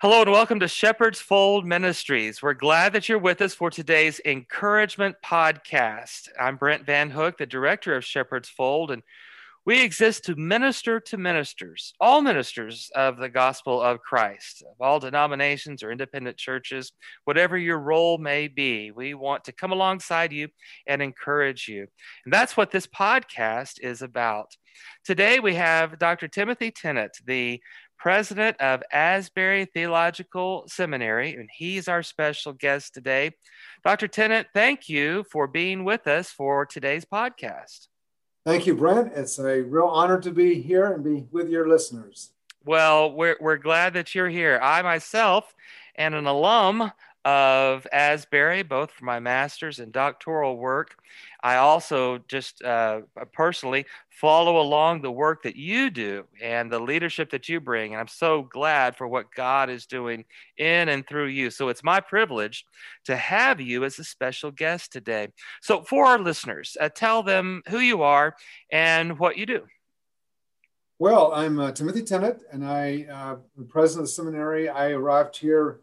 Hello and welcome to Shepherd's Fold Ministries. We're glad that you're with us for today's encouragement podcast. I'm Brent Van Hook, the director of Shepherd's Fold, and we exist to minister to ministers, all ministers of the gospel of Christ, of all denominations or independent churches, whatever your role may be. We want to come alongside you and encourage you. And that's what this podcast is about. Today we have Dr. Timothy Tennent, the president of Asbury Theological Seminary, and he's our special guest today. Dr. Tennent, thank you for being with us for today's podcast. Thank you, Brent. It's a real honor to be here and be with your listeners. Well, we're, we're glad that you're here. I myself am an alum of Asbury, both for my master's and doctoral work. I also just uh, personally follow along the work that you do and the leadership that you bring. And I'm so glad for what God is doing in and through you. So it's my privilege to have you as a special guest today. So, for our listeners, uh, tell them who you are and what you do. Well, I'm uh, Timothy Tennent, and I uh, am president of the seminary. I arrived here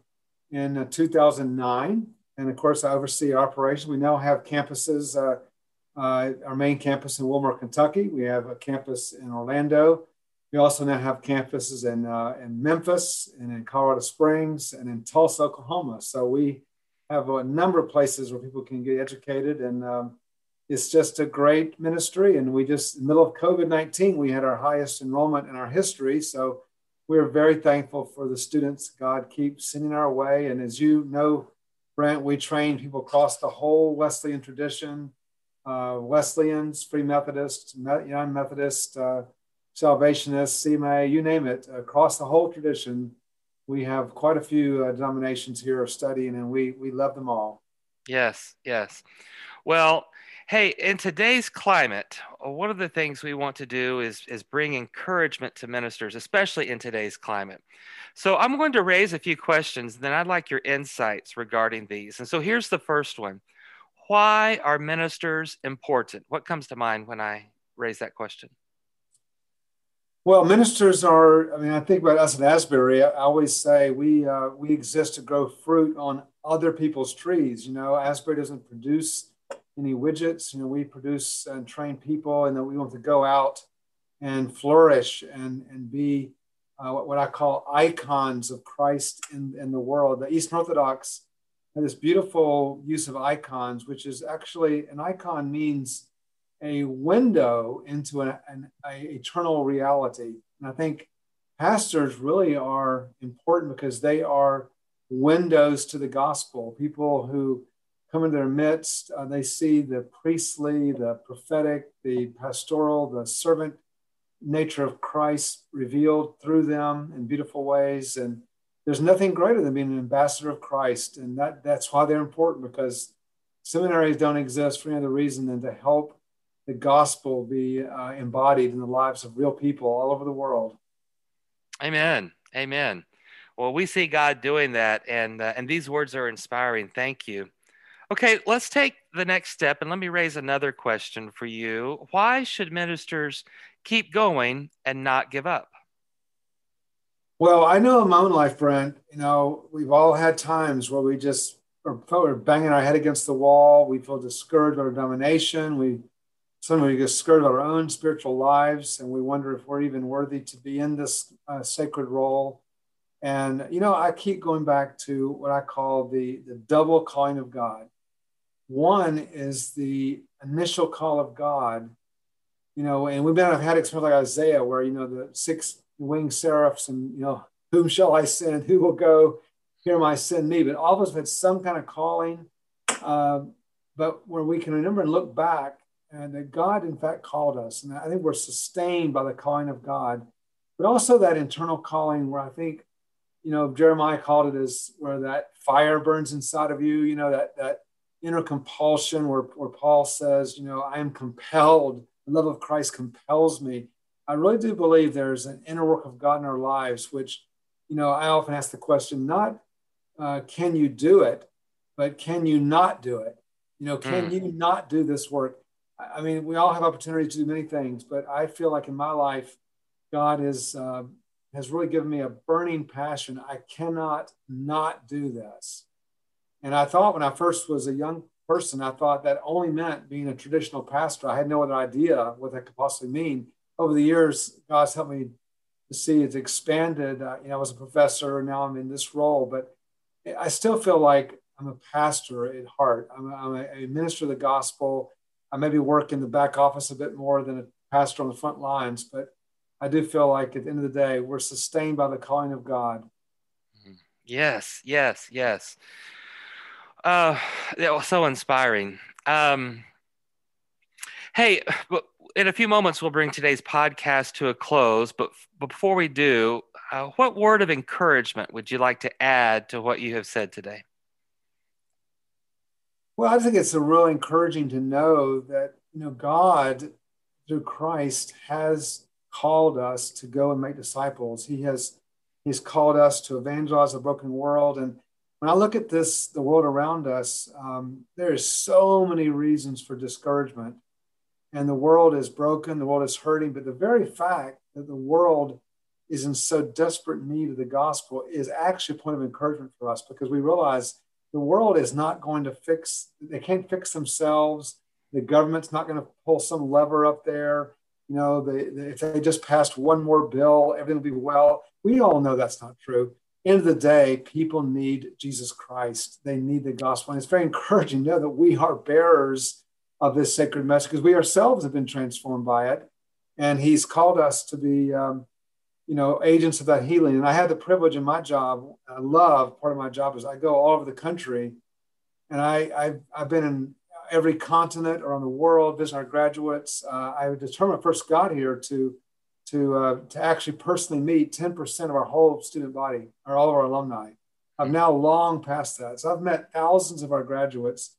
in uh, 2009. And of course, I oversee operations. We now have campuses, uh, uh, our main campus in Wilmore, Kentucky. We have a campus in Orlando. We also now have campuses in, uh, in Memphis and in Colorado Springs and in Tulsa, Oklahoma. So we have a number of places where people can get educated. And um, it's just a great ministry. And we just, in the middle of COVID 19, we had our highest enrollment in our history. So we're very thankful for the students God keeps sending our way. And as you know, Brent, we train people across the whole Wesleyan tradition uh, Wesleyans, Free Methodists, Young Methodist, uh, Salvationists, CMA, you name it, across the whole tradition. We have quite a few uh, denominations here studying, and we, we love them all. Yes, yes. Well, Hey, in today's climate, uh, one of the things we want to do is, is bring encouragement to ministers, especially in today's climate. So I'm going to raise a few questions, and then I'd like your insights regarding these. And so here's the first one Why are ministers important? What comes to mind when I raise that question? Well, ministers are, I mean, I think about us at Asbury, I always say we, uh, we exist to grow fruit on other people's trees. You know, Asbury doesn't produce any widgets. You know, we produce and train people, and that we want to go out and flourish and and be uh, what, I call icons of Christ in, in the world. The Eastern Orthodox have this beautiful use of icons, which is actually an icon means a window into an, an eternal reality. And I think pastors really are important because they are windows to the gospel. People who come into their midst. Uh, they see the priestly, the prophetic, the pastoral, the servant nature of Christ revealed through them in beautiful ways. And there's nothing greater than being an ambassador of Christ. And that, that's why they're important because seminaries don't exist for any other reason than to help the gospel be uh, embodied in the lives of real people all over the world. Amen. Amen. Well, we see God doing that, and uh, and these words are inspiring. Thank you. Okay, let's take the next step and let me raise another question for you. Why should ministers keep going and not give up? Well, I know in my own life, Brent, you know, we've all had times where we just are we're banging our head against the wall. We feel discouraged by our domination. We sometimes we get discouraged about our own spiritual lives, and we wonder if we're even worthy to be in this uh, sacred role. And you know, I keep going back to what I call the the double calling of God. One is the initial call of God, you know, and we've been I've had experience like Isaiah, where you know the six winged seraphs, and you know, whom shall I send? Who will go? Here my send me. But all of us have had some kind of calling, uh, but where we can remember and look back, and that God in fact called us, and I think we're sustained by the calling of God, but also that internal calling where I think, you know, Jeremiah called it as where that fire burns inside of you, you know, that that inner compulsion where, where Paul says, you know, I am compelled, the love of Christ compels me. I really do believe there's an inner work of God in our lives, which, you know, I often ask the question, not uh, can you do it, but can you not do it? You know, can mm. you not do this work? I mean, we all have opportunities to do many things, but I feel like in my life, God has uh, has really given me a burning passion. I cannot not do this. And I thought when I first was a young person, I thought that only meant being a traditional pastor. I had no other idea what that could possibly mean. Over the years, God's helped me to see it's expanded. Uh, you know, I was a professor, now I'm in this role, but I still feel like I'm a pastor at heart. I'm, a, I'm a minister of the gospel. I maybe work in the back office a bit more than a pastor on the front lines, but I do feel like at the end of the day, we're sustained by the calling of God. Yes, yes, yes. Uh, that was so inspiring. Um, hey, in a few moments, we'll bring today's podcast to a close. But, before we do, uh, what word of encouragement would you like to add to what you have said today? Well, I think it's really encouraging to know that you know God, through Christ, has called us to go and make disciples. He has He's called us to evangelize a broken world, and when I look at this, the world around us, um, there is so many reasons for discouragement. And the world is broken, the world is hurting, but the very fact that the world is in so desperate need of the gospel is actually a point of encouragement for us because we realize the world is not going to fix, they can't fix themselves. The government's not going to pull some lever up there. You know, they, they, if they just passed one more bill, everything will be well. We all know that's not true end of the day, people need Jesus Christ. They need the gospel. And it's very encouraging to know that we are bearers of this sacred message because we ourselves have been transformed by it. And he's called us to be, um, you know, agents of that healing. And I had the privilege in my job, I love part of my job is I go all over the country. And I, I've, I've been in every continent around the world, visiting our graduates. Uh, I determined first got here to to uh, to actually personally meet 10% of our whole student body or all of our alumni. I've now long past that. So I've met thousands of our graduates.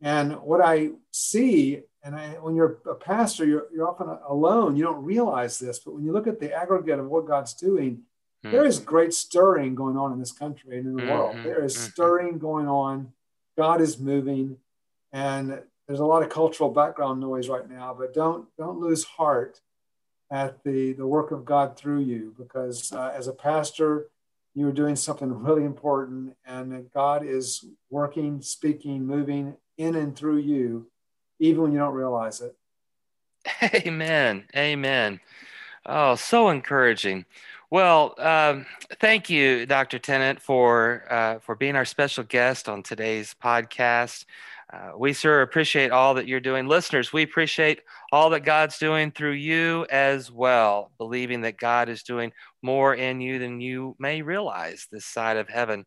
And what I see, and I, when you're a pastor, you're, you're often alone. You don't realize this, but when you look at the aggregate of what God's doing, mm-hmm. there is great stirring going on in this country and in the mm-hmm. world. There is mm-hmm. stirring going on. God is moving, and there's a lot of cultural background noise right now. But don't don't lose heart at the, the work of God through you because uh, as a pastor, you're doing something really important and God is working, speaking, moving in and through you, even when you don't realize it. Amen. Amen. Oh, so encouraging. Well, um, thank you, Dr. Tennent, for uh, for being our special guest on today's podcast. Uh, we sure appreciate all that you're doing. Listeners, we appreciate all that God's doing through you as well, believing that God is doing more in you than you may realize this side of heaven.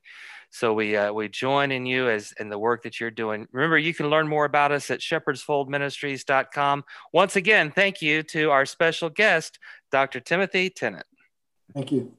So we uh, we join in you as in the work that you're doing. Remember, you can learn more about us at shepherdsfoldministries.com. Once again, thank you to our special guest, Dr. Timothy Tennent. Thank you.